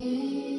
We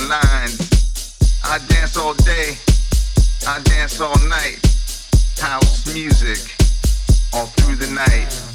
in line. I dance all day, I dance all night. House music all through the night.